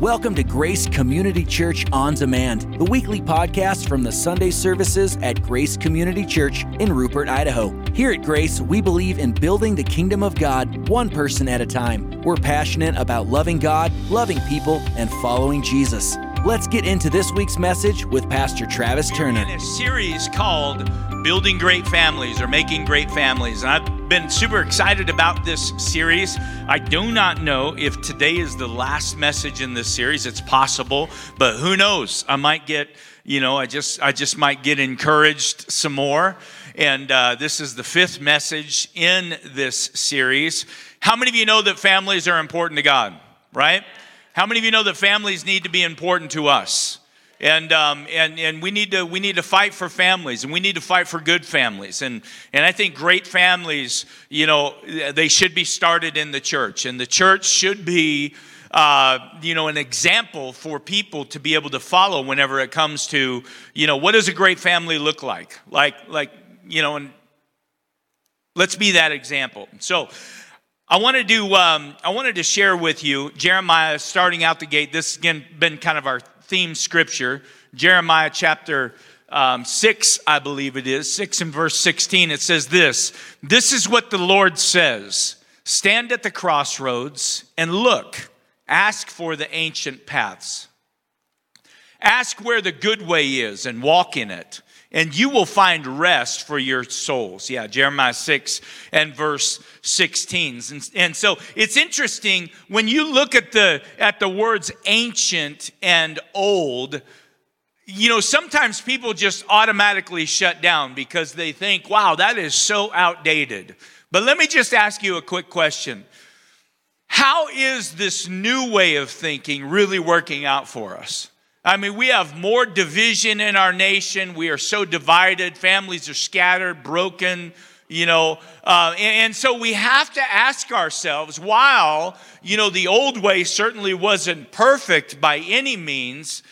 Welcome to Grace Community Church On Demand, the weekly podcast from the Sunday services at Grace Community Church in Rupert, Idaho. Here at Grace, we believe in building the kingdom of God one person at a time. We're passionate about loving God, loving people, and following Jesus. Let's get into this week's message with Pastor Travis Turner. in a series called Building Great Families or Making Great Families. And I've been super excited about this series. I do not know if today is the last message in this series. It's possible, but who knows? I might get, you know, I just I just might get encouraged some more. And uh, this is the fifth message in this series. How many of you know that families are important to God? Right? How many of you know that families need to be important to us? And, um, and, and we, need to, we need to fight for families and we need to fight for good families. And, and I think great families, you know, they should be started in the church. And the church should be, uh, you know, an example for people to be able to follow whenever it comes to, you know, what does a great family look like? Like, like you know, and let's be that example. So, I wanted to um, I wanted to share with you Jeremiah starting out the gate. This has again been kind of our theme scripture. Jeremiah chapter um, six, I believe it is six and verse sixteen. It says this: This is what the Lord says: Stand at the crossroads and look. Ask for the ancient paths. Ask where the good way is and walk in it and you will find rest for your souls. Yeah, Jeremiah 6 and verse 16. And, and, so it's interesting when you look at the at the words ancient and old, you know, sometimes people just automatically shut down because they think, wow, that is so outdated. But let me just ask you a quick question. How is this new way of thinking really working out for us? I mean, we have more division in our nation. We are so divided. Families are scattered, broken, you know. Uh, and, and, so we have to ask ourselves while, you know, the old way certainly wasn't perfect by any means,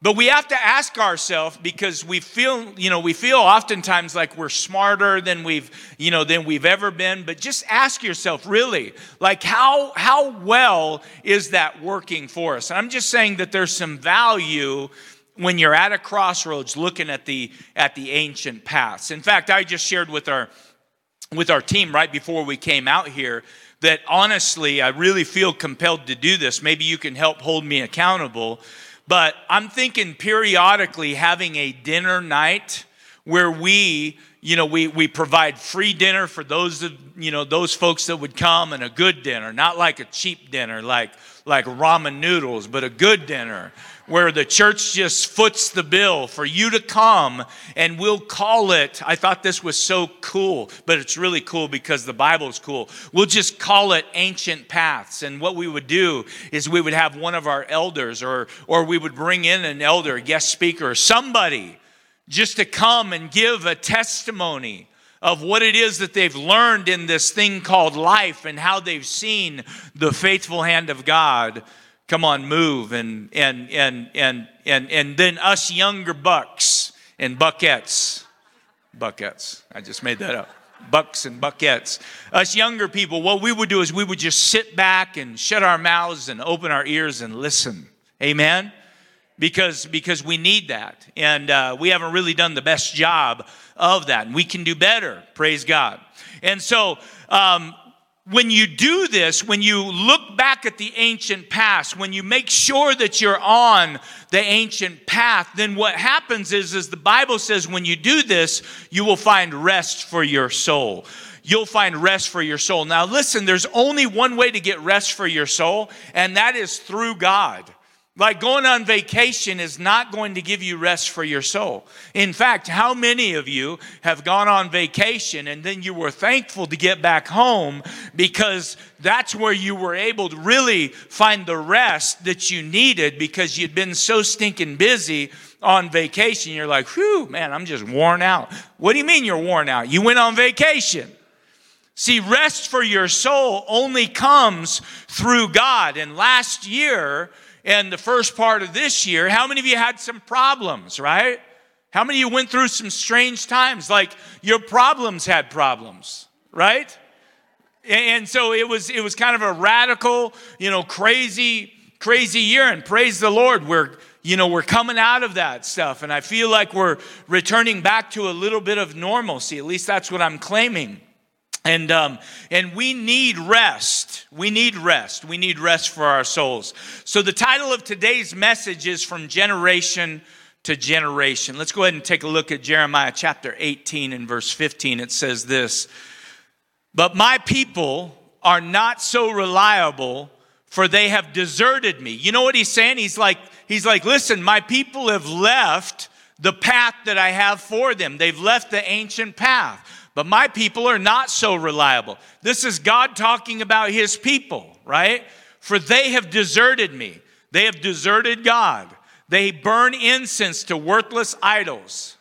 but we have to ask ourselves because we feel, you know, we feel oftentimes like we're smarter than we've, you know, than we've ever been. But just ask yourself, really, like how how well is that working for us? And I'm just saying that there's some value when you're at a crossroads looking at the at the ancient paths. In fact, I just shared with our with our team right before we came out here that honestly, I really feel compelled to do this. Maybe you can help hold me accountable but I'm thinking periodically having a dinner night where we, you know, we, we provide free dinner for those, of, you know, those folks that would come and a good dinner, not like a cheap dinner like, like ramen noodles, but a good dinner where the church just foots the bill for you to come and we'll call it. I thought this was so cool, but it's really cool because the Bible is cool. We'll just call it ancient paths. And what we would do is we would have one of our elders or, or we would bring in an elder, guest speaker, somebody just to come and give a testimony of what it is that they've learned in this thing called life and how they've seen the faithful hand of God come on move and and and and and and then us younger bucks and buckets. buckettes. I just made that up. Bucks and buckets. us younger people what we would do is we would just sit back and shut our mouths and open our ears and listen. Amen? Because because we need that. And uh, we haven't really done the best job of that. And we can do better. Praise god. And so um, when you do this, when you look back at the ancient past, when you make sure that you're on the ancient path, then what happens is, is the Bible says when you do this, you will find rest for your soul. You'll find rest for your soul. Now, listen, there's only one way to get rest for your soul, and that is through God. Like going on vacation is not going to give you rest for your soul. In fact, how many of you have gone on vacation and then you were thankful to get back home because that's where you were able to really find the rest that you needed because you'd been so stinking busy on vacation. You're like, whew, man, I'm just worn out. What do you mean you're worn out? You went on vacation. See, rest for your soul only comes through God. And last year, and the first part of this year, how many of you had some problems, right? How many of you went through some strange times? Like your problems had problems, right? And so it was it was kind of a radical, you know, crazy crazy year, and praise the Lord, we're you know, we're coming out of that stuff, and I feel like we're returning back to a little bit of normalcy. At least that's what I'm claiming. And, um, and we need rest. We need rest. We need rest for our souls. So, the title of today's message is From Generation to Generation. Let's go ahead and take a look at Jeremiah chapter 18 and verse 15. It says this But my people are not so reliable, for they have deserted me. You know what he's saying? He's like, he's like, listen, my people have left the path that I have for them. They've left the ancient path. But my people are not so reliable. This is God talking about his people, right? For they have deserted me. They have deserted God. They burn incense to worthless idols.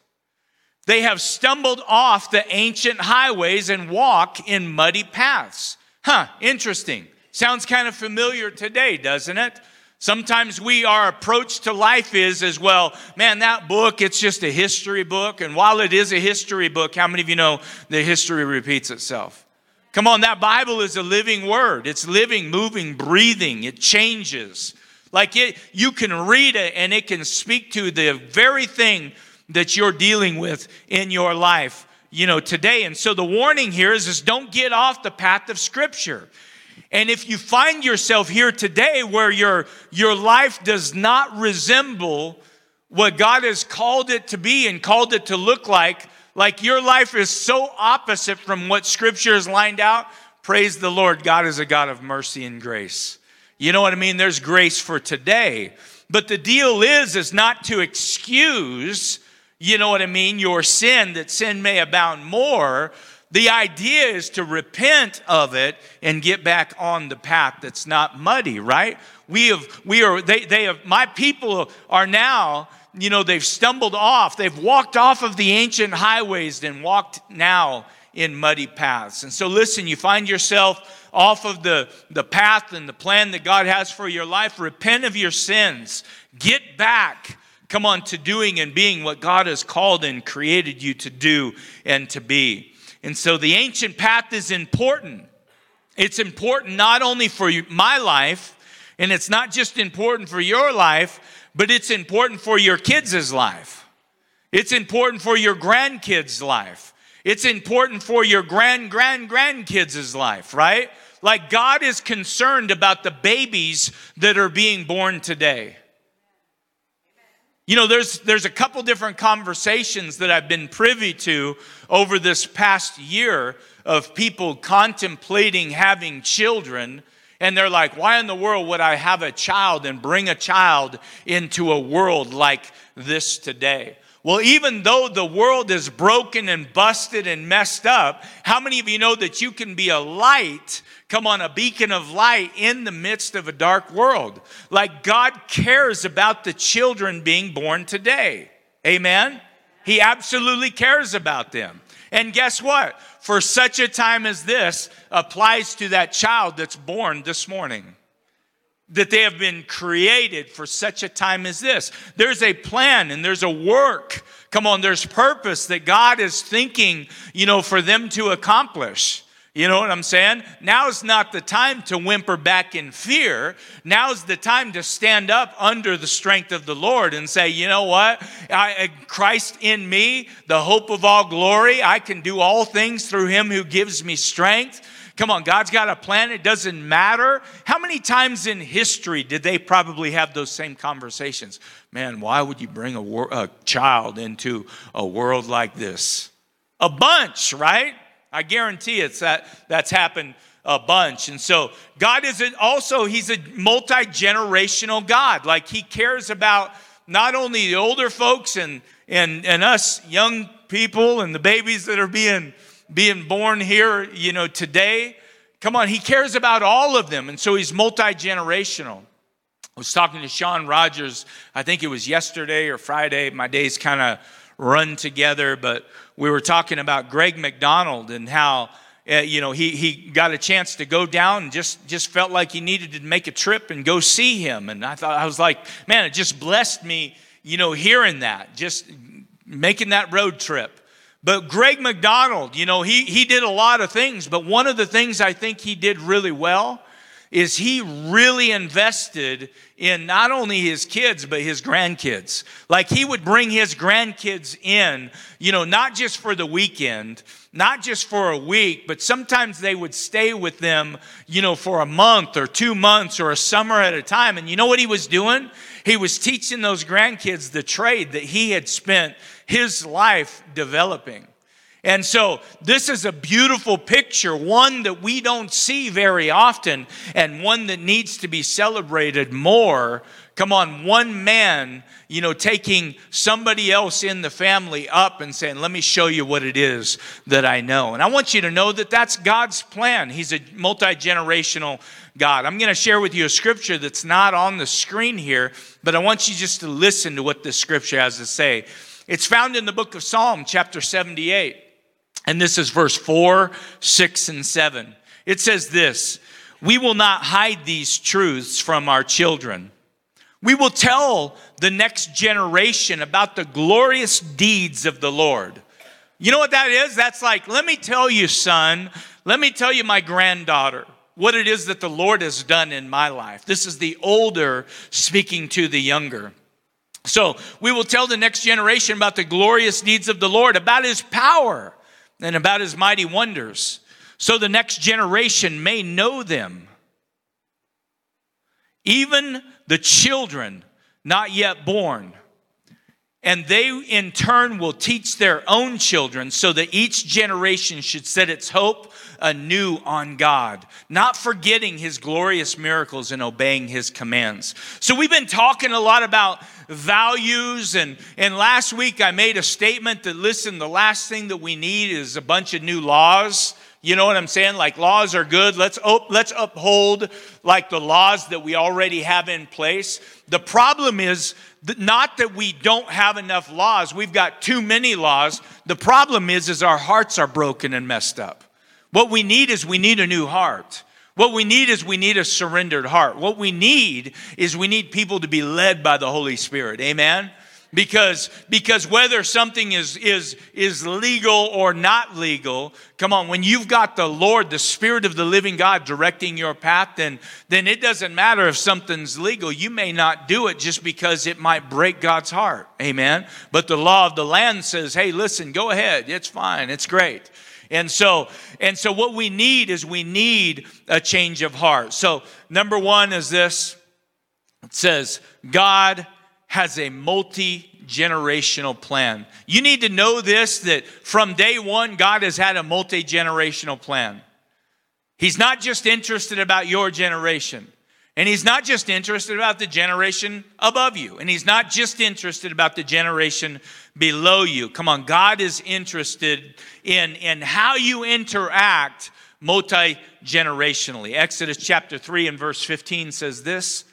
They have stumbled off the ancient highways and walk in muddy paths. Huh, interesting. Sounds kind of familiar today, doesn't it? Sometimes we, our approach to life is as well, man, that book, it's just a history book. And while it is a history book, how many of you know the history repeats itself? Come on, that Bible is a living word. It's living, moving, breathing. It changes. Like it, you can read it and it can speak to the very thing that you're dealing with in your life, you know, today. And so the warning here is, is don't get off the path of Scripture. And if you find yourself here today where your, your life does not resemble what God has called it to be and called it to look like, like your life is so opposite from what Scripture has lined out, praise the Lord. God is a God of mercy and grace. You know what I mean? There's grace for today. But the deal is, is not to excuse, you know what I mean, your sin, that sin may abound more, the idea is to repent of it and get back on the path that's not muddy, right? We have, we are, they, they have, my people are now, you know, they've stumbled off. They've walked off of the ancient highways and walked now in muddy paths. And so, listen, you find yourself off of the, the path and the plan that God has for your life. Repent of your sins. Get back, come on, to doing and being what God has called and created you to do and to be. And so the ancient path is important. It's important not only for my life, and it's not just important for your life, but it's important for your kids' life. It's important for your grandkids' life. It's important for your grand, grand, grandkids' life, right? Like God is concerned about the babies that are being born today. You know, there's, there's a couple different conversations that I've been privy to over this past year of people contemplating having children. And they're like, why in the world would I have a child and bring a child into a world like this today? Well, even though the world is broken and busted and messed up, how many of you know that you can be a light come on, a beacon of light in the midst of a dark world. Like God cares about the children being born today. Amen? He absolutely cares about them. And guess what? For such a time as this applies to that child that's born this morning. That they have been created for such a time as this. There's a plan and there's a work. Come on, there's purpose that God is thinking, you know, for them to accomplish. You know what I'm saying? Now is not the time to whimper back in fear. Now is the time to stand up under the strength of the Lord and say, you know what? I, uh, Christ in me, the hope of all glory. I can do all things through him who gives me strength. Come on, God's got a plan. It doesn't matter. How many times in history did they probably have those same conversations? Man, why would you bring a, wor- a child into a world like this? A bunch, right? I guarantee it's that that's happened a bunch. And so God is also, He's a multi generational God. Like He cares about not only the older folks and, and, and us young people and the babies that are being, being born here, you know, today. Come on, He cares about all of them. And so He's multi generational. I was talking to Sean Rogers, I think it was yesterday or Friday. My days kind of run together, but we were talking about Greg McDonald and how uh, you know he, he got a chance to go down and just just felt like he needed to make a trip and go see him and i thought i was like man it just blessed me you know hearing that just making that road trip but greg mcdonald you know he, he did a lot of things but one of the things i think he did really well is he really invested in not only his kids but his grandkids. Like he would bring his grandkids in you know not just for the weekend not just for a week but sometimes they would stay with them you know for a month or 2 months or a summer at a time. And you know what he was doing? He was teaching those grandkids the trade that he had spent his life developing and so, this is a beautiful picture, one that we don't see very often, and one that needs to be celebrated more. Come on, one man, you know, taking somebody else in the family up and saying, Let me show you what it is that I know. And I want you to know that that's God's plan. He's a multi generational God. I'm going to share with you a scripture that's not on the screen here, but I want you just to listen to what this scripture has to say. It's found in the book of Psalm, chapter 78. And this is verse 4, 6, and 7. It says this We will not hide these truths from our children. We will tell the next generation about the glorious deeds of the Lord. You know what that is? That's like, let me tell you, son, let me tell you, my granddaughter, what it is that the Lord has done in my life. This is the older speaking to the younger. So we will tell the next generation about the glorious deeds of the Lord, about his power and about his mighty wonders, so the next generation may know them. Even the children not yet born. And they in turn will teach their own children so that each generation should set its hope anew on God, not forgetting his glorious miracles and obeying his commands. So we've been talking a lot about values and and last week I made a statement that listen, the last thing that we need is a bunch of new laws. You know what I'm saying? Like laws are good. Let's op- let's uphold like the laws that we already have in place. The problem is not that we don't have enough laws. We've got too many laws. The problem is is our hearts are broken and messed up. What we need is we need a new heart. What we need is we need a surrendered heart. What we need is we need people to be led by the Holy Spirit. Amen because because whether something is is is legal or not legal come on when you've got the lord the spirit of the living god directing your path then then it doesn't matter if something's legal. You may not do it just because it might break god's heart. Amen? But the law of the land says hey listen go ahead. It's fine. It's great. And so, and so what we need is we need a change of heart. So, number one is this. It says, God has a multi generational plan. You need to know this that from day one, God has had a multi generational plan. He's not just interested about your generation. And he's not just interested about the generation above you. And he's not just interested about the generation below you. Come on, God is interested in, in how you interact multi generationally. Exodus chapter 3 and verse 15 says this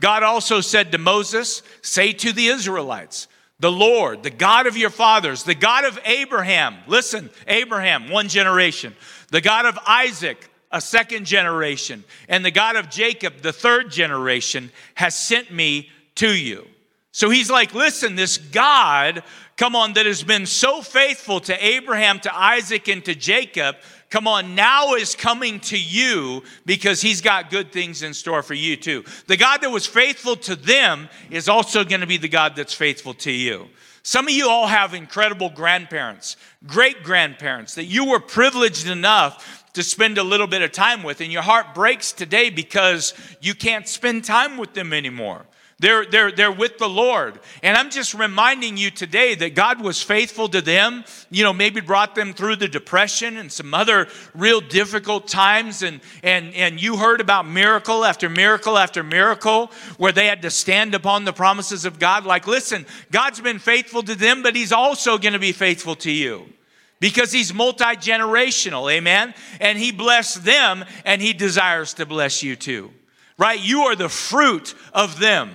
God also said to Moses, Say to the Israelites, the Lord, the God of your fathers, the God of Abraham, listen, Abraham, one generation, the God of Isaac, a second generation, and the God of Jacob, the third generation, has sent me to you. So he's like, listen, this God, come on, that has been so faithful to Abraham, to Isaac, and to Jacob, come on, now is coming to you because he's got good things in store for you too. The God that was faithful to them is also going to be the God that's faithful to you. Some of you all have incredible grandparents, great grandparents that you were privileged enough to spend a little bit of time with, and your heart breaks today because you can't spend time with them anymore. They're, they're, they're with the Lord. And I'm just reminding you today that God was faithful to them, you know, maybe brought them through the depression and some other real difficult times. And, and, and you heard about miracle after miracle after miracle where they had to stand upon the promises of God. Like, listen, God's been faithful to them, but He's also going to be faithful to you because he's multi generational, amen? And he blessed them and he desires to bless you too, right? You are the fruit of them.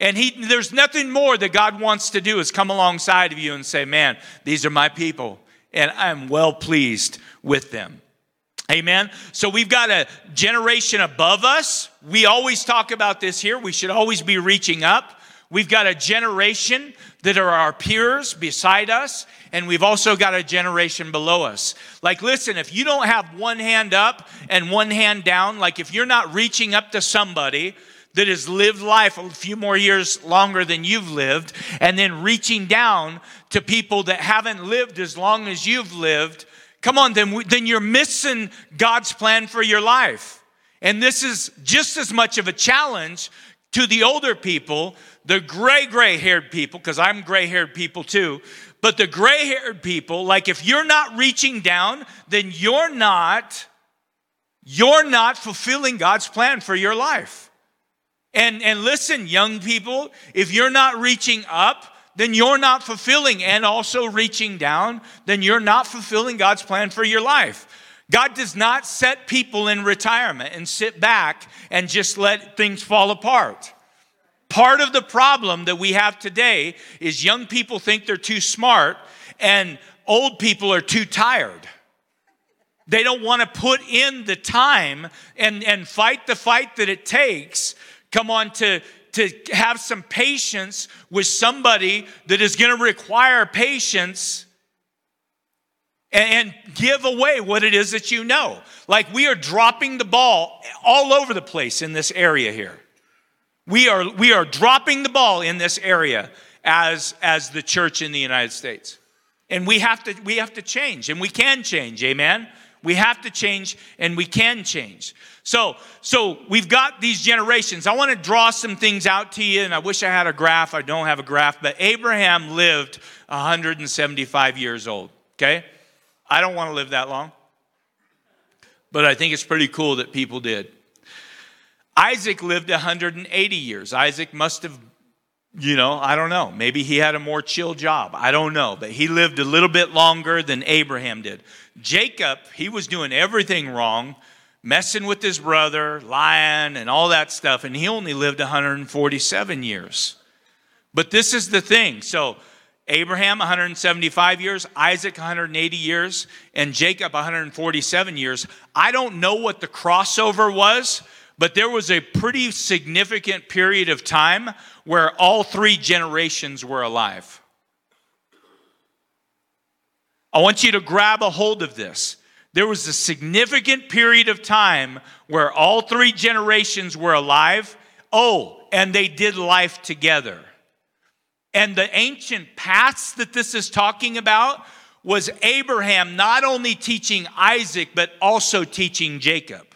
And he, there's nothing more that God wants to do is come alongside of you and say, Man, these are my people, and I'm well pleased with them. Amen. So we've got a generation above us. We always talk about this here. We should always be reaching up. We've got a generation that are our peers beside us, and we've also got a generation below us. Like, listen, if you don't have one hand up and one hand down, like if you're not reaching up to somebody that has lived life a few more years longer than you've lived, and then reaching down to people that haven't lived as long as you've lived, come on, then, then you're missing God's plan for your life. And this is just as much of a challenge to the older people, the gray, gray haired people, because I'm gray haired people too, but the gray haired people, like if you're not reaching down, then you're not, you're not fulfilling God's plan for your life. And, and listen, young people, if you're not reaching up, then you're not fulfilling, and also reaching down, then you're not fulfilling God's plan for your life. God does not set people in retirement and sit back and just let things fall apart. Part of the problem that we have today is young people think they're too smart and old people are too tired. They don't want to put in the time and, and fight the fight that it takes, come on, to, to have some patience with somebody that is going to require patience and, give away what it is that you know. Like we are dropping the ball all over the place in this area here. We are, we are dropping the ball in this area as, as the church in the United States. And we have to we have to change and we can change, amen. We have to change and we can change. So, so we've got these generations. I want to draw some things out to you, and I wish I had a graph. I don't have a graph, but Abraham lived 175 years old. Okay? I don't want to live that long, but I think it's pretty cool that people did. Isaac lived 180 years. Isaac must have, you know, I don't know. Maybe he had a more chill job. I don't know. But he lived a little bit longer than Abraham did. Jacob, he was doing everything wrong, messing with his brother, lying, and all that stuff. And he only lived 147 years. But this is the thing. So, Abraham 175 years, Isaac 180 years, and Jacob 147 years. I don't know what the crossover was, but there was a pretty significant period of time where all three generations were alive. I want you to grab a hold of this. There was a significant period of time where all three generations were alive. Oh, and they did life together. And the ancient past that this is talking about was Abraham not only teaching Isaac, but also teaching Jacob.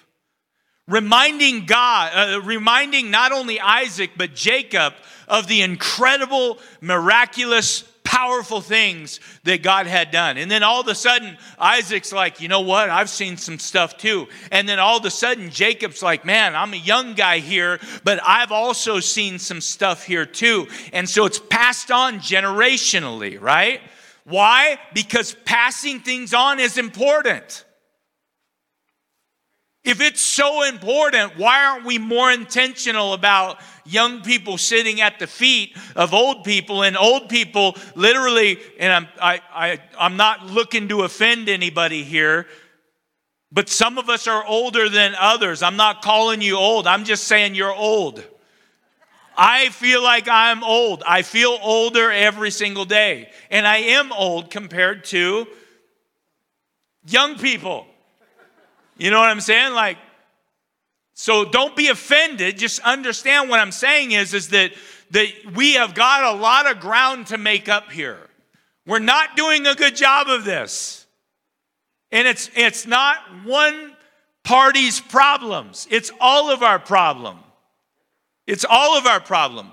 Reminding God, uh, reminding not only Isaac, but Jacob of the incredible, miraculous powerful things that God had done. And then all of a sudden, Isaac's like, you know what? I've seen some stuff too. And then all of a sudden, Jacob's like, man, I'm a young guy here, but I've also seen some stuff here too. And so it's passed on generationally, right? Why? Because passing things on is important. If it's so important, why aren't we more intentional about young people sitting at the feet of old people and old people literally, and I'm, I, I, I'm not looking to offend anybody here, but some of us are older than others. I'm not calling you old, I'm just saying you're old. I feel like I'm old. I feel older every single day. And I am old compared to young people. You know what I'm saying? Like, so don't be offended. Just understand what I'm saying is, is that, that we have got a lot of ground to make up here. We're not doing a good job of this. And it's, it's not one party's problems, it's all of our problem. It's all of our problem.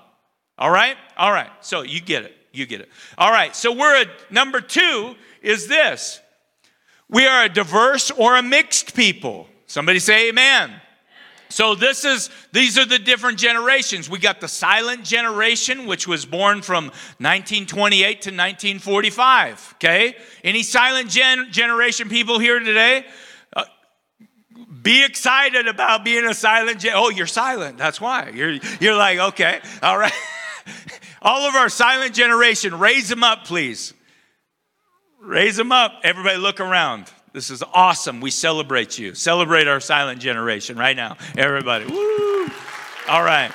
All right? All right. So you get it. You get it. All right. So we're at number two is this we are a diverse or a mixed people. Somebody say amen. So this is these are the different generations. We got the silent generation which was born from 1928 to 1945, okay? Any silent gen- generation people here today? Uh, be excited about being a silent gen- Oh, you're silent. That's why. You're you're like, okay. All right. All of our silent generation, raise them up, please. Raise them up. Everybody look around. This is awesome. We celebrate you. Celebrate our silent generation right now. Everybody. Woo! All right.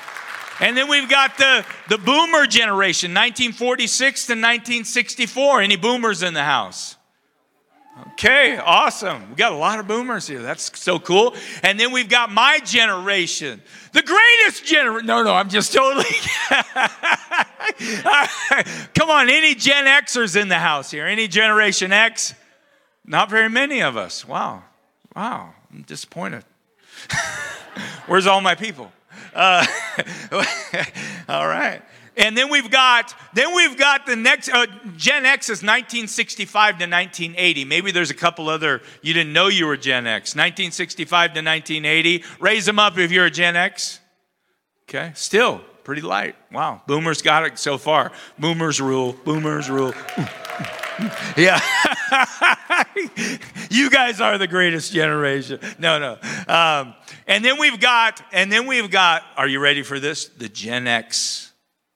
And then we've got the, the boomer generation, 1946 to 1964. Any boomers in the house? Okay, awesome. We got a lot of boomers here. That's so cool. And then we've got my generation, the greatest generation. No, no, I'm just totally. Come on, any Gen Xers in the house here? Any Generation X? Not very many of us. Wow, wow, I'm disappointed. Where's all my people? Uh, all right. And then we've got then we've got the next uh, Gen X is 1965 to 1980. Maybe there's a couple other you didn't know you were Gen X. 1965 to 1980. Raise them up if you're a Gen X. Okay, still pretty light. Wow, boomers got it so far. Boomers rule. Boomers rule. yeah. you guys are the greatest generation. No, no. Um, and then we've got, and then we've got, are you ready for this? The Gen X.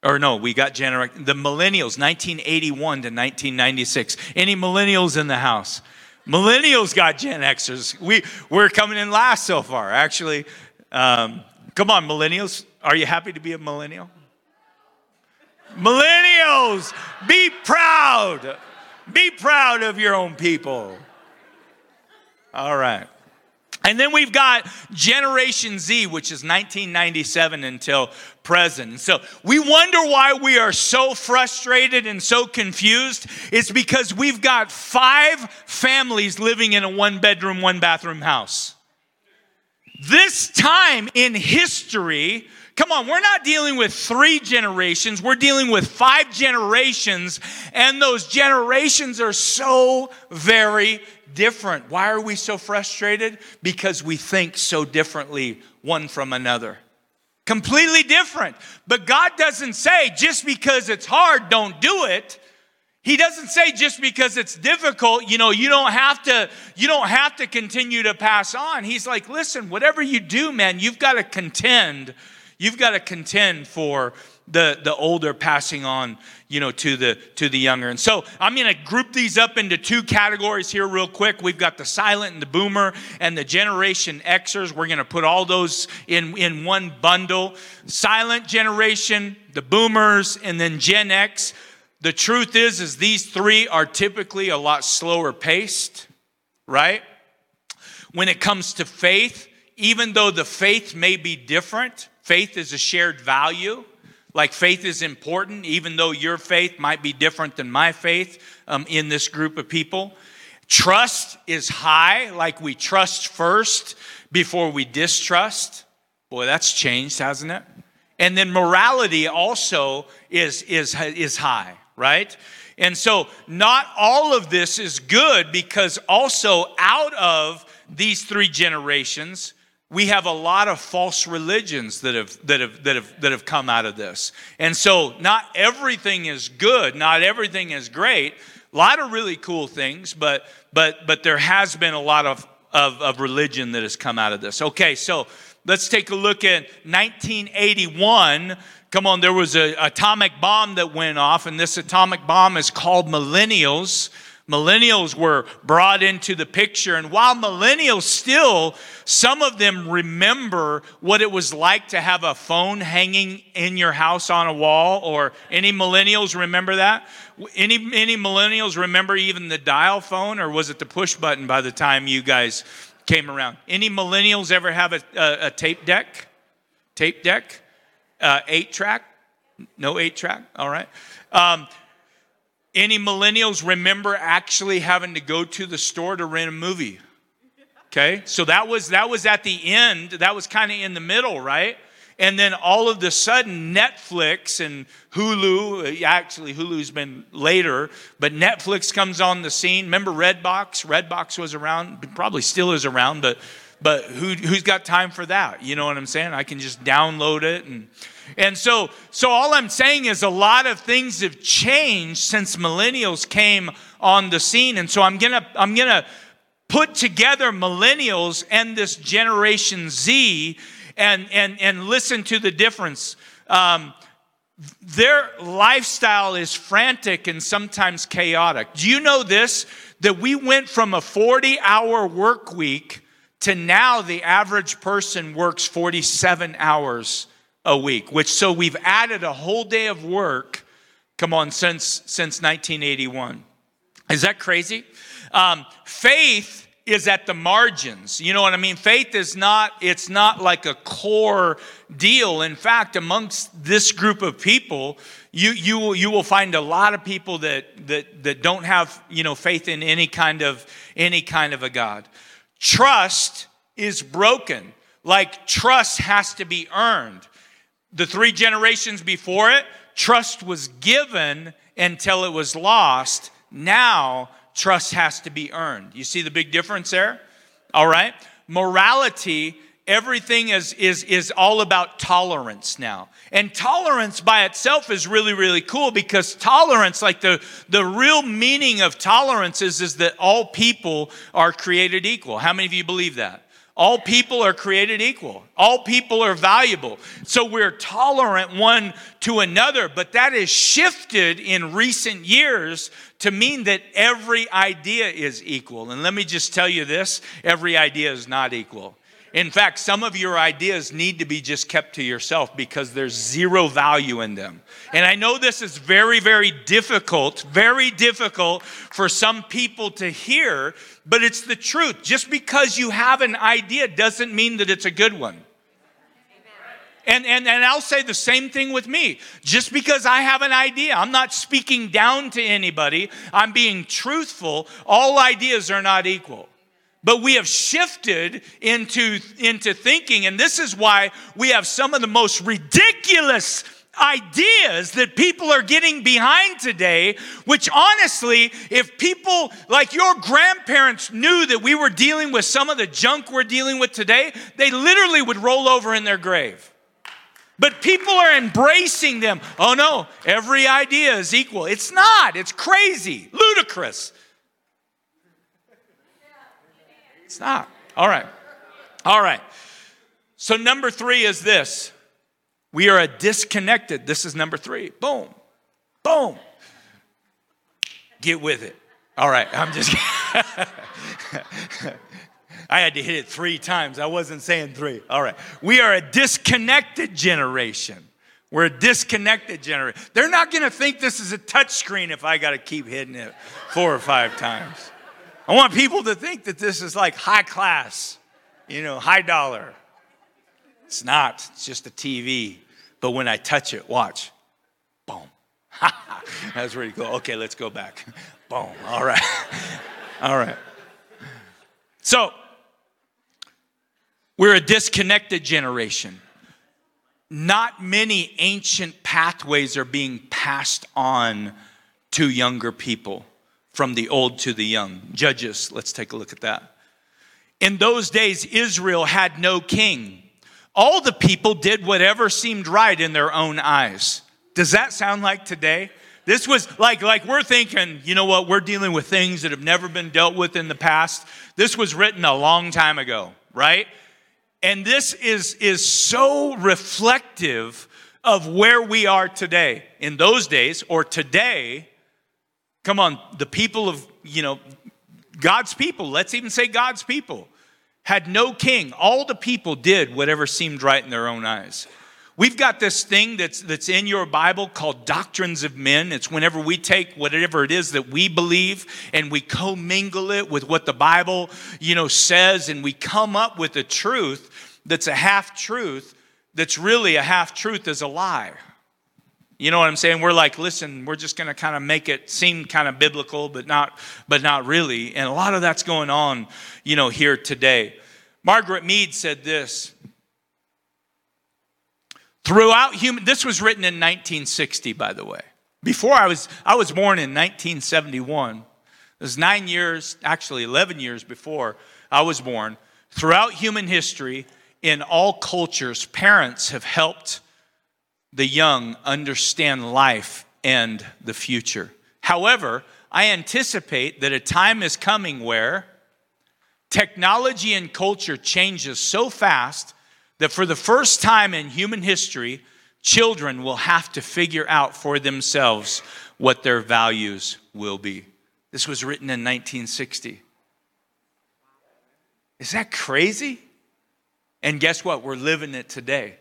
Or no, we got Gen the millennials, 1981 to 1996. Any millennials in the house? Millennials got Gen Xers. We, we're coming in last so far, actually. Um, come on, millennials. Are you happy to be a millennial? Millennials, be proud. Be proud of your own people. All right. And then we've got Generation Z, which is 1997 until present. So we wonder why we are so frustrated and so confused. It's because we've got five families living in a one bedroom, one bathroom house. This time in history, Come on, we're not dealing with three generations, we're dealing with five generations, and those generations are so very different. Why are we so frustrated? Because we think so differently one from another. Completely different. But God doesn't say just because it's hard, don't do it. He doesn't say just because it's difficult, you know, you don't have to you don't have to continue to pass on. He's like, "Listen, whatever you do, man, you've got to contend You've got to contend for the, the older passing on, you know, to the to the younger. And so I'm gonna group these up into two categories here real quick. We've got the silent and the boomer and the generation Xers. We're gonna put all those in, in one bundle. Silent generation, the boomers, and then Gen X. The truth is, is these three are typically a lot slower paced, right? When it comes to faith, even though the faith may be different, Faith is a shared value. Like faith is important, even though your faith might be different than my faith um, in this group of people. Trust is high, like we trust first before we distrust. Boy, that's changed, hasn't it? And then morality also is, is, is high, right? And so, not all of this is good because also out of these three generations, we have a lot of false religions that have, that, have, that, have, that have come out of this. And so, not everything is good, not everything is great. A lot of really cool things, but, but, but there has been a lot of, of, of religion that has come out of this. Okay, so let's take a look at 1981. Come on, there was an atomic bomb that went off, and this atomic bomb is called millennials millennials were brought into the picture. And while millennials still, some of them remember what it was like to have a phone hanging in your house on a wall, or any millennials remember that? Any, any millennials remember even the dial phone, or was it the push button by the time you guys came around? Any millennials ever have a, a, a tape deck? Tape deck? Uh, eight track? No eight track? All right. Um, any millennials remember actually having to go to the store to rent a movie? Okay, so that was that was at the end. That was kind of in the middle, right? And then all of the sudden, Netflix and Hulu, uh, actually, Hulu's been later, but Netflix comes on the scene. Remember Redbox? Redbox was around, probably still is around, but but who, who's got time for that? You know what I'm saying? I can just download it and and so, so all I'm saying is a lot of things have changed since millennials came on the scene. And so I'm gonna, I'm gonna put together millennials and this generation Z and, and, and listen to the difference. Um, their lifestyle is frantic and sometimes chaotic. Do you know this? That we went from a 40 hour work week to now the average person works 47 hours a week, which so we've added a whole day of work, come on, since, since 1981. Is that crazy? Um, faith is at the margins. You know what I mean? Faith is not, it's not like a core deal. In fact, amongst this group of people, you, you, will, you will find a lot of people that, that, that don't have, you know, faith in any kind of, any kind of a God. Trust is broken. Like trust has to be earned. The three generations before it, trust was given until it was lost. Now, trust has to be earned. You see the big difference there? All right? Morality, everything is, is, is all about tolerance now. And tolerance by itself is really, really cool because tolerance, like the, the real meaning of tolerance is, is that all people are created equal. How many of you believe that? All people are created equal. All people are valuable. So we're tolerant one to another, but that has shifted in recent years to mean that every idea is equal. And let me just tell you this every idea is not equal. In fact, some of your ideas need to be just kept to yourself because there's zero value in them. And I know this is very, very difficult, very difficult for some people to hear, but it's the truth. Just because you have an idea doesn't mean that it's a good one. And, and, and I'll say the same thing with me. Just because I have an idea, I'm not speaking down to anybody, I'm being truthful. All ideas are not equal. But we have shifted into, into thinking, and this is why we have some of the most ridiculous ideas that people are getting behind today, which honestly, if people like your grandparents knew that we were dealing with some of the junk we're dealing with today, they literally would roll over in their grave. But people are embracing them. Oh no, every idea is equal. It's not, it's crazy, ludicrous. It's not. All right. All right. So, number three is this we are a disconnected. This is number three. Boom. Boom. Get with it. All right. I'm just. I had to hit it three times. I wasn't saying three. All right. We are a disconnected generation. We're a disconnected generation. They're not going to think this is a touchscreen if I got to keep hitting it four or five times. I want people to think that this is like high class, you know, high dollar. It's not, it's just a TV. But when I touch it, watch. Boom. That's pretty cool. Okay, let's go back. Boom. All right. All right. So, we're a disconnected generation. Not many ancient pathways are being passed on to younger people from the old to the young. Judges, let's take a look at that. In those days, Israel had no king. All the people did whatever seemed right in their own eyes. Does that sound like today? This was like, like we're thinking, you know what, we're dealing with things that have never been dealt with in the past. This was written a long time ago, right? And this is, is so reflective of where we are today. In those days, or today, Come on, the people of, you know, God's people, let's even say God's people, had no king. All the people did whatever seemed right in their own eyes. We've got this thing that's, that's in your Bible called doctrines of men. It's whenever we take whatever it is that we believe and we commingle it with what the Bible, you know, says, and we come up with a truth that's a half truth that's really a half truth is a lie. You know what I'm saying? We're like, listen, we're just going to kind of make it seem kind of biblical, but not, but not really. And a lot of that's going on, you know, here today. Margaret Mead said this. Throughout human, this was written in 1960, by the way. Before I was, I was born in 1971. It was nine years, actually 11 years before I was born. Throughout human history, in all cultures, parents have helped the young understand life and the future. However, I anticipate that a time is coming where technology and culture changes so fast that for the first time in human history, children will have to figure out for themselves what their values will be. This was written in 1960. Is that crazy? And guess what? We're living it today.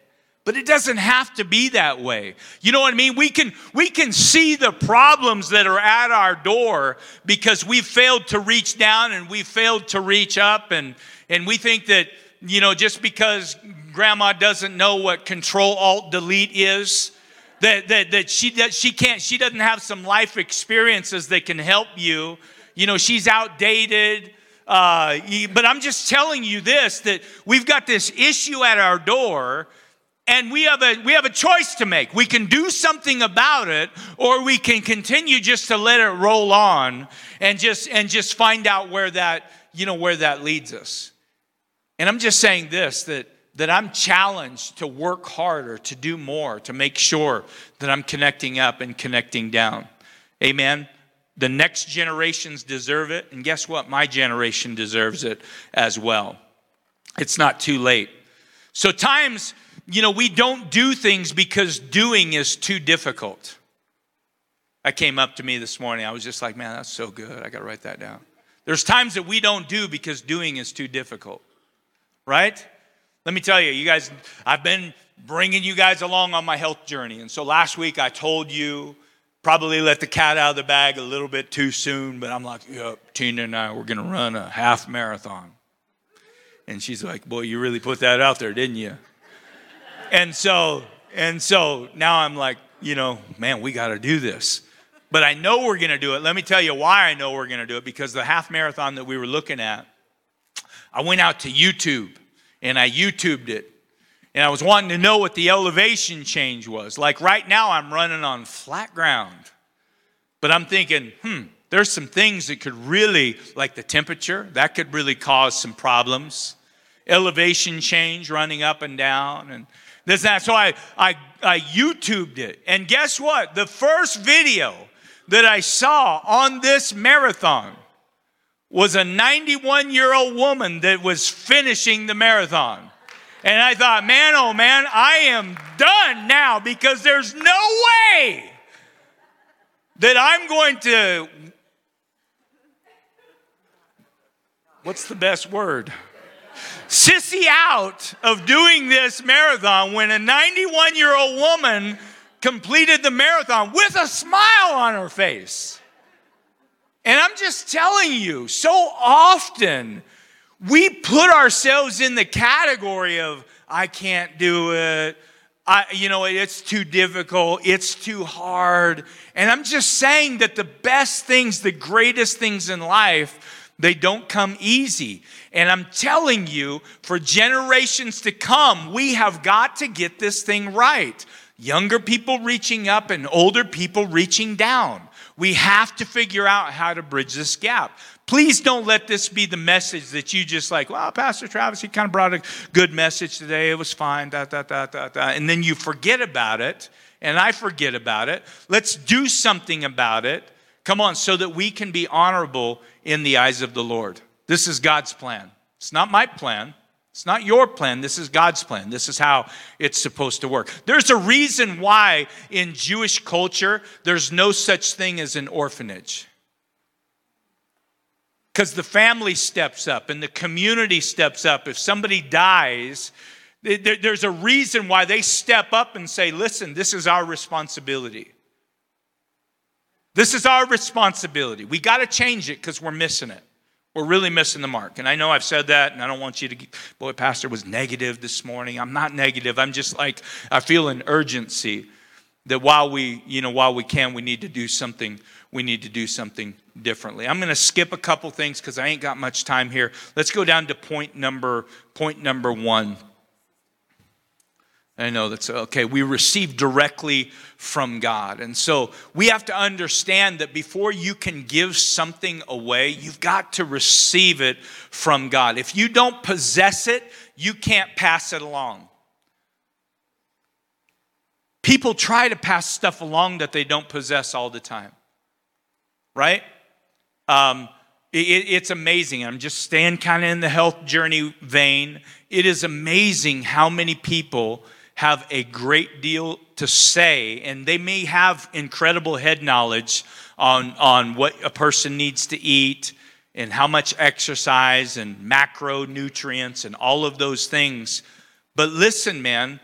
But it doesn't have to be that way. You know what I mean? We can we can see the problems that are at our door because we've failed to reach down and we failed to reach up and and we think that you know just because grandma doesn't know what control alt delete is that that that she that she can't she doesn't have some life experiences that can help you. You know, she's outdated. Uh, but I'm just telling you this that we've got this issue at our door and we have a we have a choice to make. We can do something about it or we can continue just to let it roll on and just and just find out where that you know where that leads us. And i'm just saying this that that i'm challenged to work harder to do more to make sure that i'm connecting up and connecting down. Amen? The next generations deserve it and guess what? My generation deserves it as well. It's not too late. So times you know, we don't do things because doing is too difficult. That came up to me this morning. I was just like, man, that's so good. I got to write that down. There's times that we don't do because doing is too difficult, right? Let me tell you, you guys, I've been bringing you guys along on my health journey. And so last week I told you, probably let the cat out of the bag a little bit too soon, but I'm like, yep, Tina and I, we're going to run a half marathon. And she's like, boy, you really put that out there, didn't you? And so and so now I'm like, you know, man, we got to do this. But I know we're going to do it. Let me tell you why I know we're going to do it because the half marathon that we were looking at, I went out to YouTube and I YouTubed it. And I was wanting to know what the elevation change was. Like right now, I'm running on flat ground. But I'm thinking, hmm, there's some things that could really, like the temperature, that could really cause some problems. Elevation change running up and down. And this, that. So I, I, I YouTubed it. And guess what? The first video that I saw on this marathon was a 91 year old woman that was finishing the marathon. And I thought, man, oh man, I am done now because there's no way that I'm going to. What's the best word? Sissy out of doing this marathon when a 91 year old woman completed the marathon with a smile on her face. And I'm just telling you, so often we put ourselves in the category of, I can't do it. I, you know, it's too difficult. It's too hard. And I'm just saying that the best things, the greatest things in life, they don't come easy. And I'm telling you, for generations to come, we have got to get this thing right. Younger people reaching up and older people reaching down. We have to figure out how to bridge this gap. Please don't let this be the message that you just like, well, Pastor Travis, he kind of brought a good message today. It was fine, da, da, da, da, da. And then you forget about it, and I forget about it. Let's do something about it Come on, so that we can be honorable in the eyes of the Lord. This is God's plan. It's not my plan. It's not your plan. This is God's plan. This is how it's supposed to work. There's a reason why in Jewish culture there's no such thing as an orphanage. Because the family steps up and the community steps up. If somebody dies, there's a reason why they step up and say, listen, this is our responsibility. This is our responsibility. We got to change it because we're missing it. We're really missing the mark. And I know I've said that, and I don't want you to, boy, Pastor was negative this morning. I'm not negative. I'm just like, I feel an urgency that while we, you know, while we can, we need to do something, we need to do something differently. I'm going to skip a couple things because I ain't got much time here. Let's go down to point number, point number one. I know that's okay. We receive directly from God. And so we have to understand that before you can give something away, you've got to receive it from God. If you don't possess it, you can't pass it along. People try to pass stuff along that they don't possess all the time, right? Um, it, it's amazing. I'm just staying kind of in the health journey vein. It is amazing how many people have a great deal to say, and they may have incredible head knowledge on, on what a person needs to eat and how much exercise and macronutrients and all of those things. But listen, man,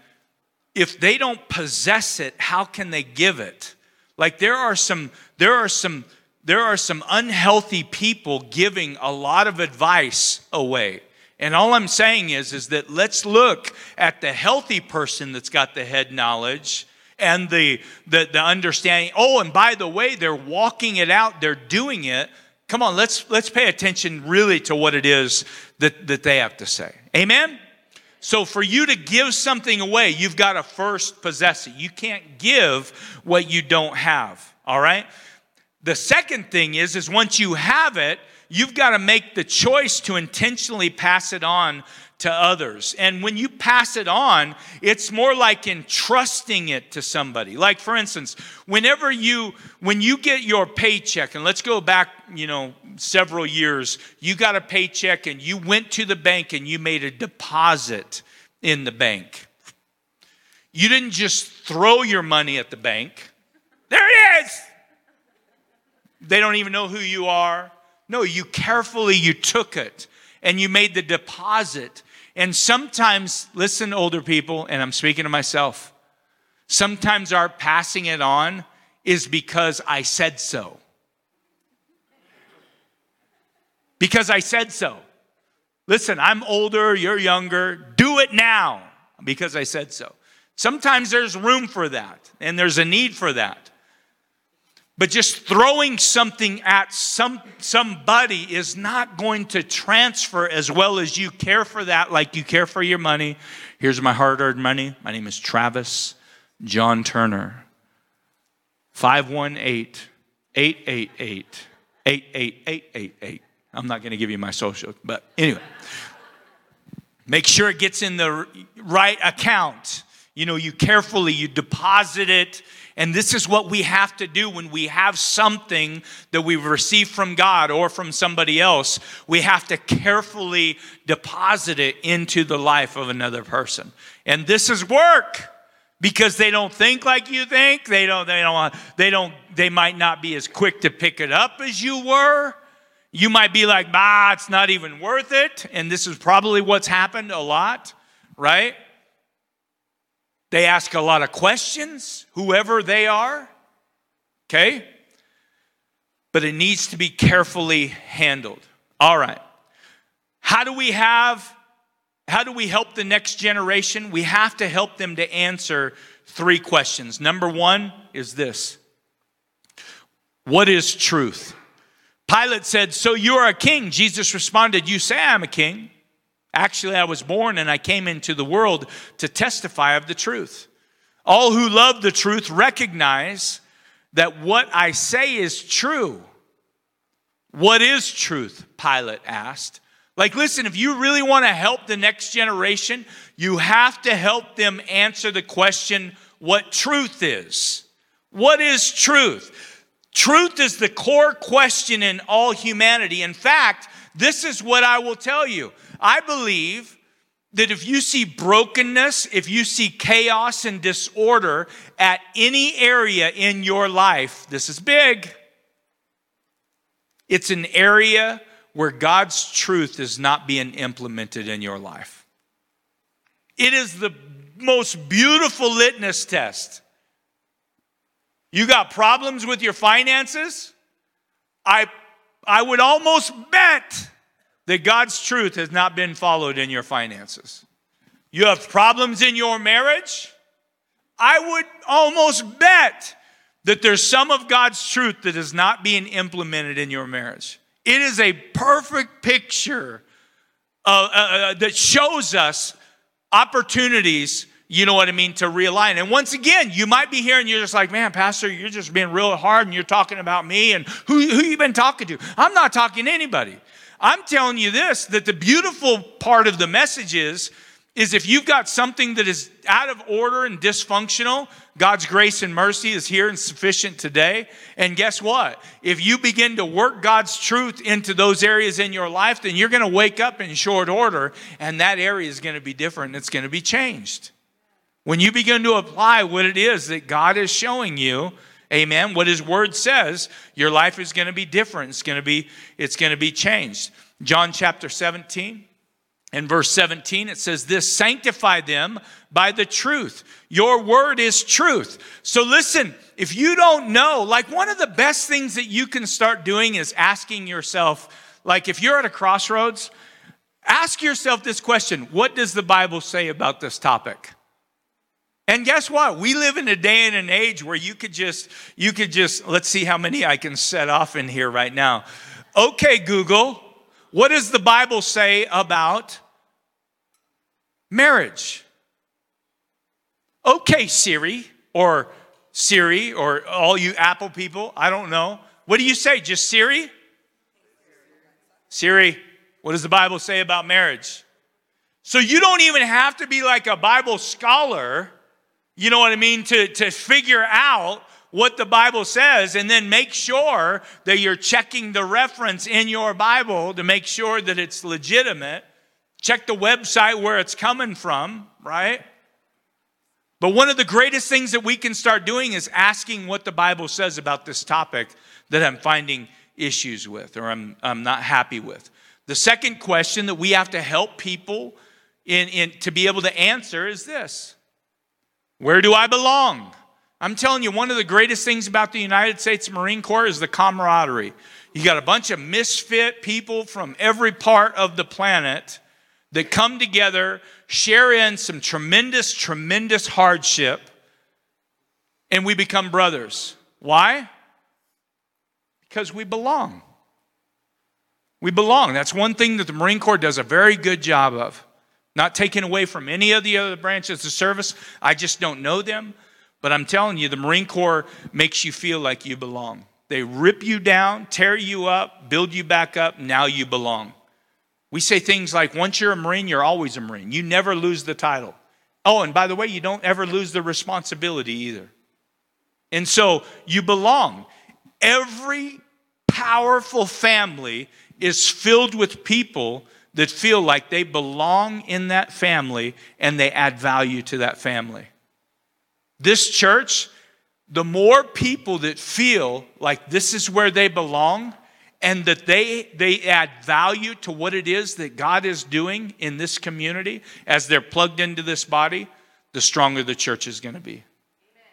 if they don't possess it, how can they give it? Like there are some, there are some, there are some unhealthy people giving a lot of advice away. And all I'm saying is, is that let's look at the healthy person that's got the head knowledge and the, the, the understanding. Oh, and by the way, they're walking it out, they're doing it. Come on, let's let's pay attention really to what it is that, that they have to say. Amen? So for you to give something away, you've got to first possess it. You can't give what you don't have. All right? The second thing is, is once you have it, you've got to make the choice to intentionally pass it on to others. And when you pass it on, it's more like entrusting it to somebody. Like for instance, whenever you when you get your paycheck and let's go back, you know, several years, you got a paycheck and you went to the bank and you made a deposit in the bank. You didn't just throw your money at the bank. There it is. They don't even know who you are. No, you carefully you took it and you made the deposit. And sometimes, listen, older people, and I'm speaking to myself, sometimes our passing it on is because I said so. Because I said so. Listen, I'm older, you're younger, do it now because I said so. Sometimes there's room for that, and there's a need for that. But just throwing something at some, somebody is not going to transfer as well as you care for that, like you care for your money. Here's my hard earned money. My name is Travis John Turner. 518 888 88888. I'm not going to give you my social, but anyway. Make sure it gets in the right account. You know, you carefully you deposit it and this is what we have to do when we have something that we've received from God or from somebody else. We have to carefully deposit it into the life of another person. And this is work because they don't think like you think. They don't, they don't, they don't, they might not be as quick to pick it up as you were. You might be like, bah, it's not even worth it. And this is probably what's happened a lot, right? They ask a lot of questions, whoever they are. Okay? But it needs to be carefully handled. All right. How do we have how do we help the next generation? We have to help them to answer three questions. Number 1 is this. What is truth? Pilate said, "So you are a king." Jesus responded, "You say I'm a king." Actually, I was born and I came into the world to testify of the truth. All who love the truth recognize that what I say is true. What is truth? Pilate asked. Like, listen, if you really want to help the next generation, you have to help them answer the question what truth is. What is truth? Truth is the core question in all humanity. In fact, this is what I will tell you I believe that if you see brokenness, if you see chaos and disorder at any area in your life, this is big. It's an area where God's truth is not being implemented in your life. It is the most beautiful litmus test. You got problems with your finances? I, I would almost bet that God's truth has not been followed in your finances. You have problems in your marriage? I would almost bet that there's some of God's truth that is not being implemented in your marriage. It is a perfect picture uh, uh, uh, that shows us opportunities, you know what I mean, to realign. And once again, you might be here and you're just like, man, Pastor, you're just being real hard and you're talking about me and who, who you been talking to? I'm not talking to anybody. I'm telling you this that the beautiful part of the message is is if you've got something that is out of order and dysfunctional, God's grace and mercy is here and sufficient today. And guess what? If you begin to work God's truth into those areas in your life, then you're going to wake up in short order and that area is going to be different. It's going to be changed. When you begin to apply what it is that God is showing you, Amen. What his word says, your life is going to be different. It's going to be it's going to be changed. John chapter 17 In verse 17, it says, This sanctify them by the truth. Your word is truth. So listen, if you don't know, like one of the best things that you can start doing is asking yourself, like if you're at a crossroads, ask yourself this question What does the Bible say about this topic? And guess what? We live in a day and an age where you could just, you could just, let's see how many I can set off in here right now. Okay, Google, what does the Bible say about marriage? Okay, Siri, or Siri, or all you Apple people, I don't know. What do you say? Just Siri? Siri, what does the Bible say about marriage? So you don't even have to be like a Bible scholar, you know what I mean, to, to figure out what the Bible says and then make sure that you're checking the reference in your Bible to make sure that it's legitimate. Check the website where it's coming from, right? But one of the greatest things that we can start doing is asking what the Bible says about this topic that I'm finding issues with or I'm, I'm not happy with. The second question that we have to help people in, in, to be able to answer is this Where do I belong? I'm telling you, one of the greatest things about the United States Marine Corps is the camaraderie. You got a bunch of misfit people from every part of the planet that come together, share in some tremendous, tremendous hardship, and we become brothers. Why? Because we belong. We belong. That's one thing that the Marine Corps does a very good job of. Not taken away from any of the other branches of service. I just don't know them. But I'm telling you, the Marine Corps makes you feel like you belong. They rip you down, tear you up, build you back up, now you belong. We say things like, once you're a Marine, you're always a Marine. You never lose the title. Oh, and by the way, you don't ever lose the responsibility either. And so you belong. Every powerful family is filled with people that feel like they belong in that family and they add value to that family. This church, the more people that feel like this is where they belong and that they, they add value to what it is that God is doing in this community as they're plugged into this body, the stronger the church is going to be.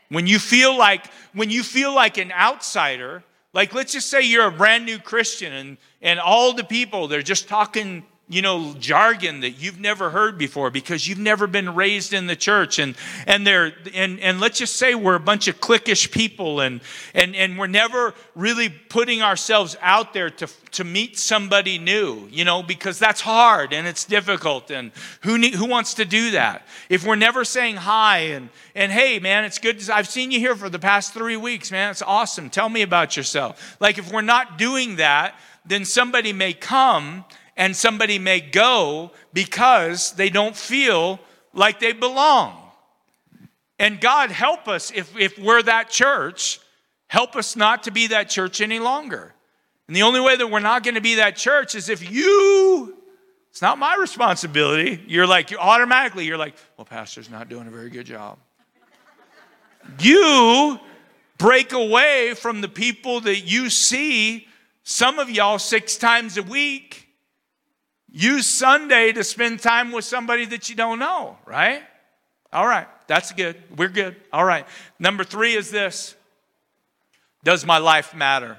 When you feel like when you feel like an outsider, like let's just say you're a brand new Christian and and all the people they're just talking you know jargon that you've never heard before because you've never been raised in the church. And and they're and and let's just say we're a bunch of cliquish people and and and we're never really putting ourselves out there to to meet somebody new you know because that's hard and it's difficult. And who who wants to do that? If we're never saying hi and and hey man it's good to, I've seen you here for the past 3 weeks man. It's awesome. Tell me about yourself. Like if we're not doing that then somebody may come and somebody may go because they don't feel like they belong. And God help us if, if we're that church, help us not to be that church any longer. And the only way that we're not going to be that church is if you, it's not my responsibility. You're like, you automatically, you're like, well, pastor's not doing a very good job. you break away from the people that you see, some of y'all six times a week Use Sunday to spend time with somebody that you don't know, right? All right, that's good. We're good. All right. Number three is this Does my life matter? It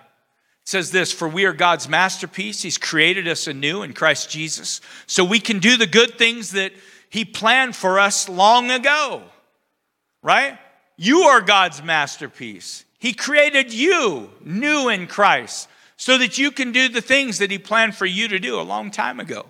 says this For we are God's masterpiece. He's created us anew in Christ Jesus so we can do the good things that He planned for us long ago, right? You are God's masterpiece. He created you new in Christ so that you can do the things that He planned for you to do a long time ago.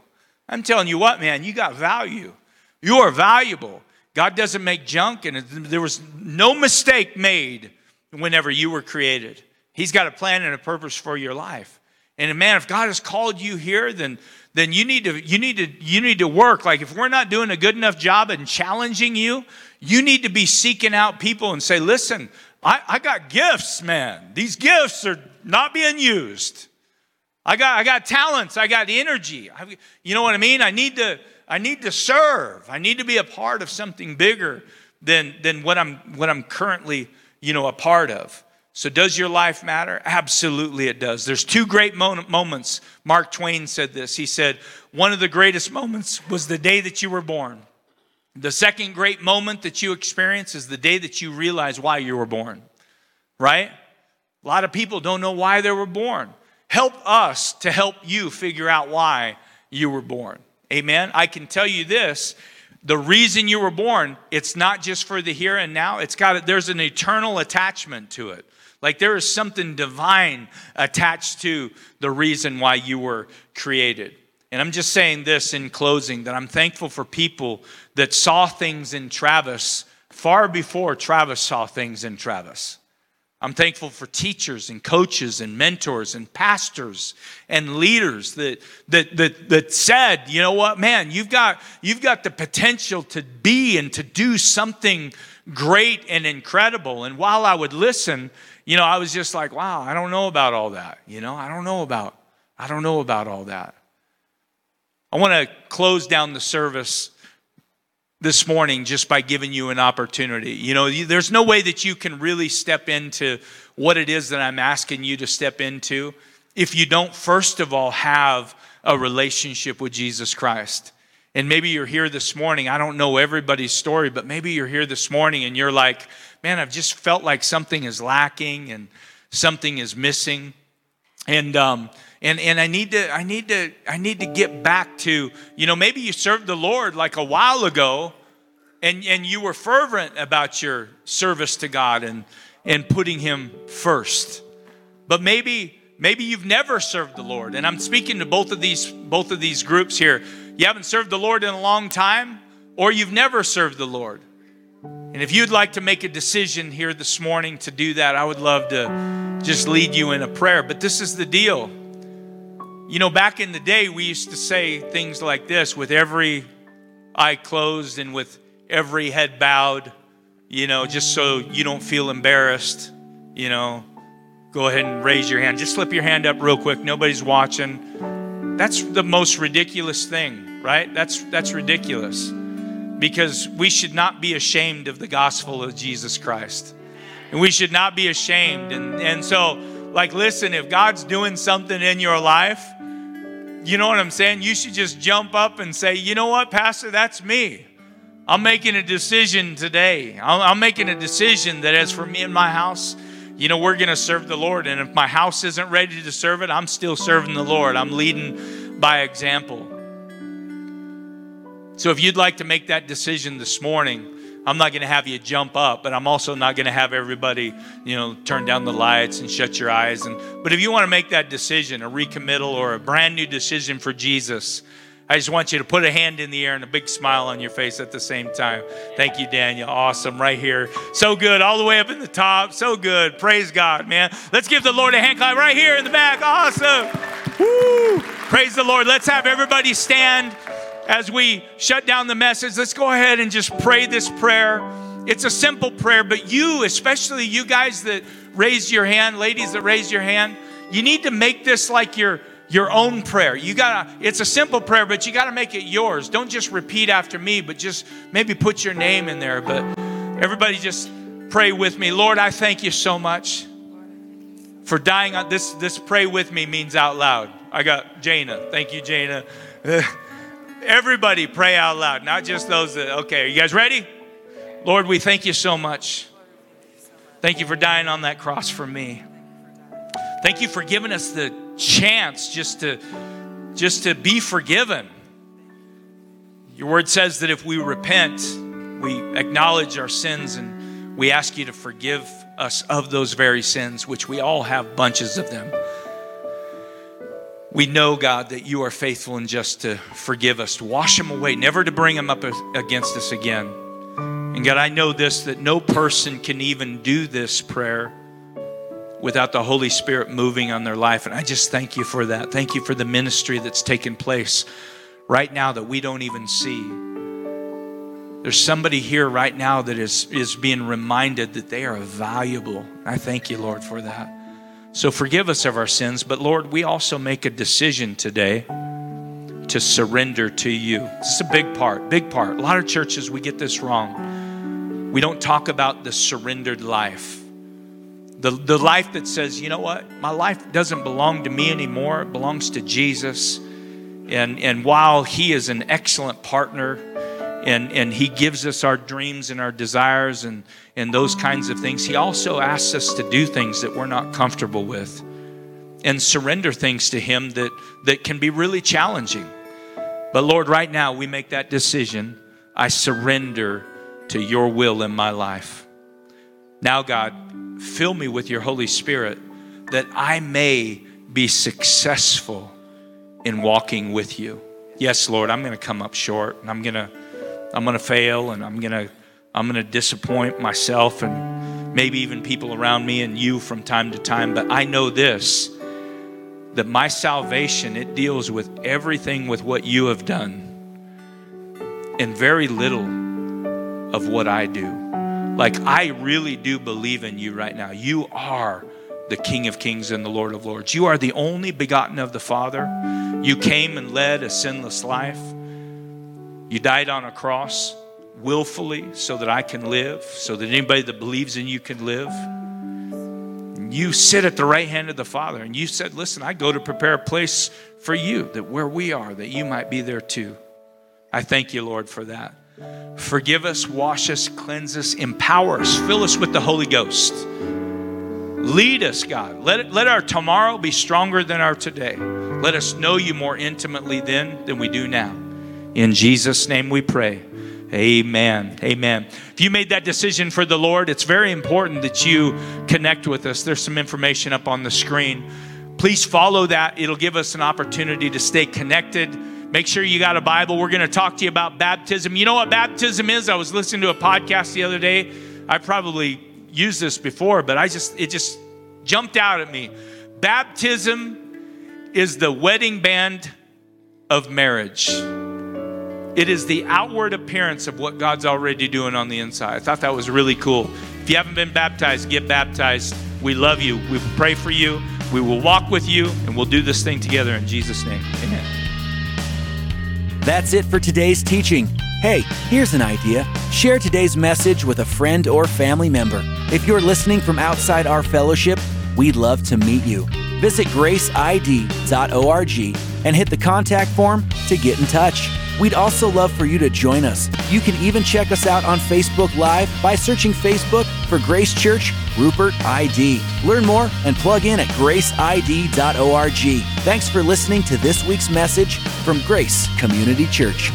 I'm telling you what, man, you got value. You are valuable. God doesn't make junk, and there was no mistake made whenever you were created. He's got a plan and a purpose for your life. And man, if God has called you here, then then you need to you need to you need to work. Like if we're not doing a good enough job in challenging you, you need to be seeking out people and say, listen, I, I got gifts, man. These gifts are not being used. I got, I got talents. I got energy. I, you know what I mean? I need to, I need to serve. I need to be a part of something bigger than, than what I'm, what I'm currently, you know, a part of. So, does your life matter? Absolutely, it does. There's two great moments. Mark Twain said this. He said, One of the greatest moments was the day that you were born. The second great moment that you experience is the day that you realize why you were born, right? A lot of people don't know why they were born. Help us to help you figure out why you were born. Amen. I can tell you this the reason you were born, it's not just for the here and now, it's got there's an eternal attachment to it. Like there is something divine attached to the reason why you were created. And I'm just saying this in closing that I'm thankful for people that saw things in Travis far before Travis saw things in Travis. I'm thankful for teachers and coaches and mentors and pastors and leaders that, that, that, that said, you know what, man, you've got, you've got the potential to be and to do something great and incredible. And while I would listen, you know, I was just like, wow, I don't know about all that. You know, I don't know about, I don't know about all that. I want to close down the service this morning just by giving you an opportunity. You know, there's no way that you can really step into what it is that I'm asking you to step into if you don't, first of all, have a relationship with Jesus Christ. And maybe you're here this morning. I don't know everybody's story, but maybe you're here this morning and you're like, man, I've just felt like something is lacking and something is missing. And, um, and, and I need to, I need to, I need to get back to, you know, maybe you served the Lord like a while ago and, and you were fervent about your service to God and, and putting him first. But maybe, maybe you've never served the Lord. And I'm speaking to both of these, both of these groups here. You haven't served the Lord in a long time, or you've never served the Lord. And if you'd like to make a decision here this morning to do that, I would love to just lead you in a prayer. But this is the deal. You know, back in the day, we used to say things like this with every eye closed and with every head bowed, you know, just so you don't feel embarrassed, you know. Go ahead and raise your hand. Just slip your hand up real quick. Nobody's watching. That's the most ridiculous thing, right? That's that's ridiculous because we should not be ashamed of the gospel of Jesus Christ. And we should not be ashamed. And, and so, like, listen, if God's doing something in your life, you know what I'm saying? You should just jump up and say, you know what, Pastor, that's me. I'm making a decision today. I'm making a decision that as for me and my house, you know, we're going to serve the Lord. And if my house isn't ready to serve it, I'm still serving the Lord. I'm leading by example. So if you'd like to make that decision this morning, I'm not going to have you jump up, but I'm also not going to have everybody, you know, turn down the lights and shut your eyes. And but if you want to make that decision, a recommittal or a brand new decision for Jesus, I just want you to put a hand in the air and a big smile on your face at the same time. Thank you, Daniel. Awesome, right here. So good, all the way up in the top. So good. Praise God, man. Let's give the Lord a hand clap right here in the back. Awesome. Woo! Praise the Lord. Let's have everybody stand as we shut down the message, let's go ahead and just pray this prayer. It's a simple prayer, but you, especially you guys that raised your hand, ladies that raised your hand, you need to make this like your your own prayer. You gotta, it's a simple prayer, but you gotta make it yours. Don't just repeat after me, but just maybe put your name in there. But everybody just pray with me. Lord, I thank you so much for dying on this. This pray with me means out loud. I got Jana. Thank you, Jana. Everybody pray out loud, not just those that, okay, are you guys ready? Lord, we thank you so much. Thank you for dying on that cross for me. Thank you for giving us the chance just to just to be forgiven. Your word says that if we repent, we acknowledge our sins and we ask you to forgive us of those very sins, which we all have bunches of them. We know, God, that you are faithful and just to forgive us, to wash them away, never to bring them up against us again. And God, I know this that no person can even do this prayer without the Holy Spirit moving on their life. And I just thank you for that. Thank you for the ministry that's taken place right now that we don't even see. There's somebody here right now that is, is being reminded that they are valuable. I thank you, Lord, for that. So forgive us of our sins, but Lord, we also make a decision today to surrender to you. This is a big part, big part. A lot of churches, we get this wrong. We don't talk about the surrendered life. The, the life that says, you know what, my life doesn't belong to me anymore, it belongs to Jesus. And, and while He is an excellent partner, and, and He gives us our dreams and our desires and, and those kinds of things, He also asks us to do things that we're not comfortable with and surrender things to Him that, that can be really challenging. But Lord, right now we make that decision. I surrender to your will in my life. Now, God, fill me with your Holy Spirit that I may be successful in walking with you. Yes, Lord, I'm going to come up short and I'm going to I'm going to fail and I'm going to I'm going to disappoint myself and maybe even people around me and you from time to time, but I know this that my salvation it deals with everything with what you have done and very little of what I do. Like, I really do believe in you right now. You are the King of Kings and the Lord of Lords. You are the only begotten of the Father. You came and led a sinless life. You died on a cross willfully so that I can live, so that anybody that believes in you can live. You sit at the right hand of the Father and you said, Listen, I go to prepare a place for you, that where we are, that you might be there too. I thank you, Lord, for that. Forgive us, wash us, cleanse us, empower us, fill us with the Holy Ghost. Lead us, God. Let, let our tomorrow be stronger than our today. Let us know you more intimately then than we do now. In Jesus' name we pray. Amen. Amen. If you made that decision for the Lord, it's very important that you connect with us. There's some information up on the screen. Please follow that. It'll give us an opportunity to stay connected Make sure you got a Bible. We're going to talk to you about baptism. You know what baptism is? I was listening to a podcast the other day. I probably used this before, but I just it just jumped out at me. Baptism is the wedding band of marriage. It is the outward appearance of what God's already doing on the inside. I thought that was really cool. If you haven't been baptized, get baptized. We love you. We pray for you. We will walk with you, and we'll do this thing together in Jesus' name. Amen. That's it for today's teaching. Hey, here's an idea. Share today's message with a friend or family member. If you're listening from outside our fellowship, we'd love to meet you. Visit graceid.org and hit the contact form to get in touch. We'd also love for you to join us. You can even check us out on Facebook Live by searching Facebook for Grace Church Rupert ID. Learn more and plug in at graceid.org. Thanks for listening to this week's message from Grace Community Church.